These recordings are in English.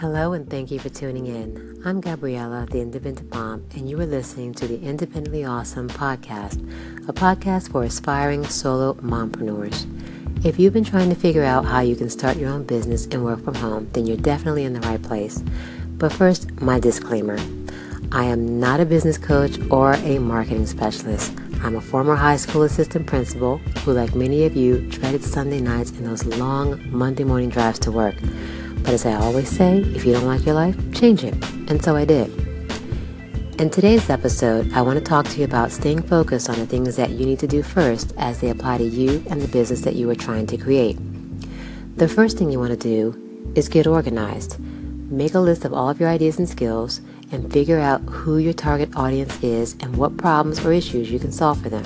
Hello, and thank you for tuning in. I'm Gabriella, the Independent Mom, and you are listening to the Independently Awesome podcast, a podcast for aspiring solo mompreneurs. If you've been trying to figure out how you can start your own business and work from home, then you're definitely in the right place. But first, my disclaimer I am not a business coach or a marketing specialist. I'm a former high school assistant principal who, like many of you, dreaded Sunday nights and those long Monday morning drives to work. But as I always say, if you don't like your life, change it. And so I did. In today's episode, I want to talk to you about staying focused on the things that you need to do first as they apply to you and the business that you are trying to create. The first thing you want to do is get organized. Make a list of all of your ideas and skills and figure out who your target audience is and what problems or issues you can solve for them.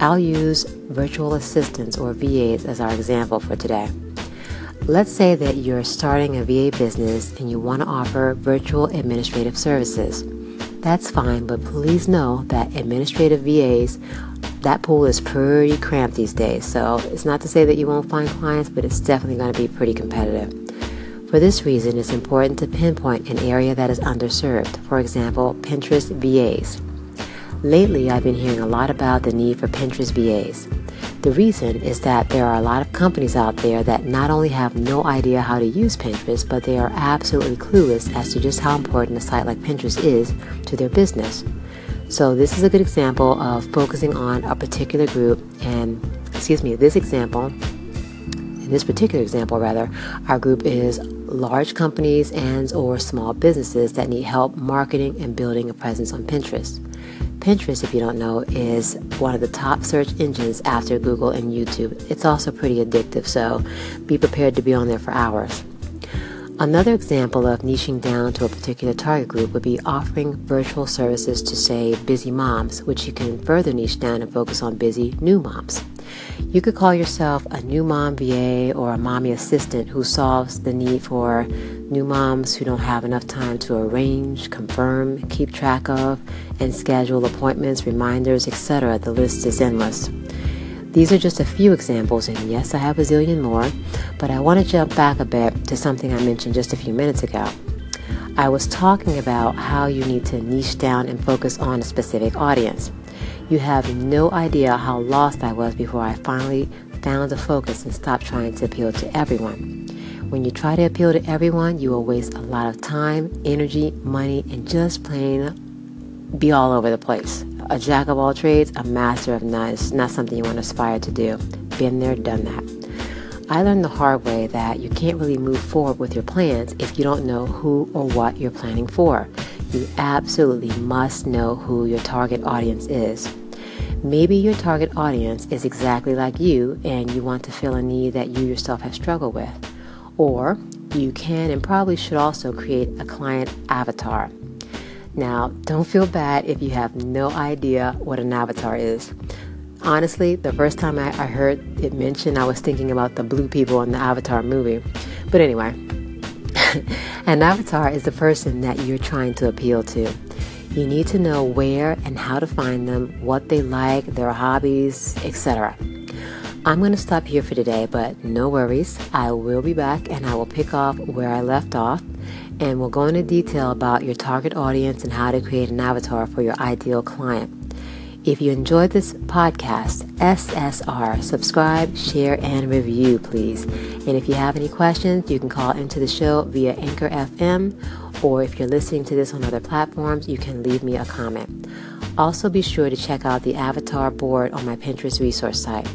I'll use virtual assistants or VAs as our example for today. Let's say that you're starting a VA business and you want to offer virtual administrative services. That's fine, but please know that administrative VAs, that pool is pretty cramped these days. So it's not to say that you won't find clients, but it's definitely going to be pretty competitive. For this reason, it's important to pinpoint an area that is underserved, for example, Pinterest VAs. Lately, I've been hearing a lot about the need for Pinterest VAs. The reason is that there are a lot of companies out there that not only have no idea how to use Pinterest, but they are absolutely clueless as to just how important a site like Pinterest is to their business. So, this is a good example of focusing on a particular group, and excuse me, this example, in this particular example, rather, our group is large companies and or small businesses that need help marketing and building a presence on Pinterest. Pinterest, if you don't know, is one of the top search engines after Google and YouTube. It's also pretty addictive, so be prepared to be on there for hours. Another example of niching down to a particular target group would be offering virtual services to, say, busy moms, which you can further niche down and focus on busy new moms. You could call yourself a new mom VA or a mommy assistant who solves the need for new moms who don't have enough time to arrange, confirm, keep track of, and schedule appointments, reminders, etc. The list is endless. These are just a few examples, and yes, I have a zillion more, but I want to jump back a bit to something I mentioned just a few minutes ago. I was talking about how you need to niche down and focus on a specific audience. You have no idea how lost I was before I finally found the focus and stopped trying to appeal to everyone. When you try to appeal to everyone, you will waste a lot of time, energy, money, and just plain be all over the place. A jack of all trades, a master of none is not something you want to aspire to do. Been there, done that. I learned the hard way that you can't really move forward with your plans if you don't know who or what you're planning for. You absolutely must know who your target audience is. Maybe your target audience is exactly like you and you want to fill a need that you yourself have struggled with. Or you can and probably should also create a client avatar. Now, don't feel bad if you have no idea what an avatar is. Honestly, the first time I, I heard it mentioned, I was thinking about the blue people in the Avatar movie. But anyway, an avatar is the person that you're trying to appeal to. You need to know where and how to find them, what they like, their hobbies, etc. I'm going to stop here for today, but no worries. I will be back and I will pick off where I left off and we'll go into detail about your target audience and how to create an avatar for your ideal client. If you enjoyed this podcast, SSR, subscribe, share, and review, please. And if you have any questions, you can call into the show via Anchor FM or if you're listening to this on other platforms, you can leave me a comment. Also, be sure to check out the avatar board on my Pinterest resource site.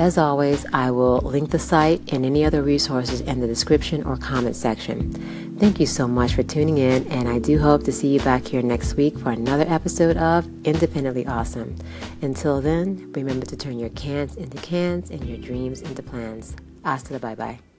As always, I will link the site and any other resources in the description or comment section. Thank you so much for tuning in, and I do hope to see you back here next week for another episode of Independently Awesome. Until then, remember to turn your cans into cans and your dreams into plans. Hasta bye bye.